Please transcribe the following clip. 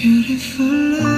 beautiful life.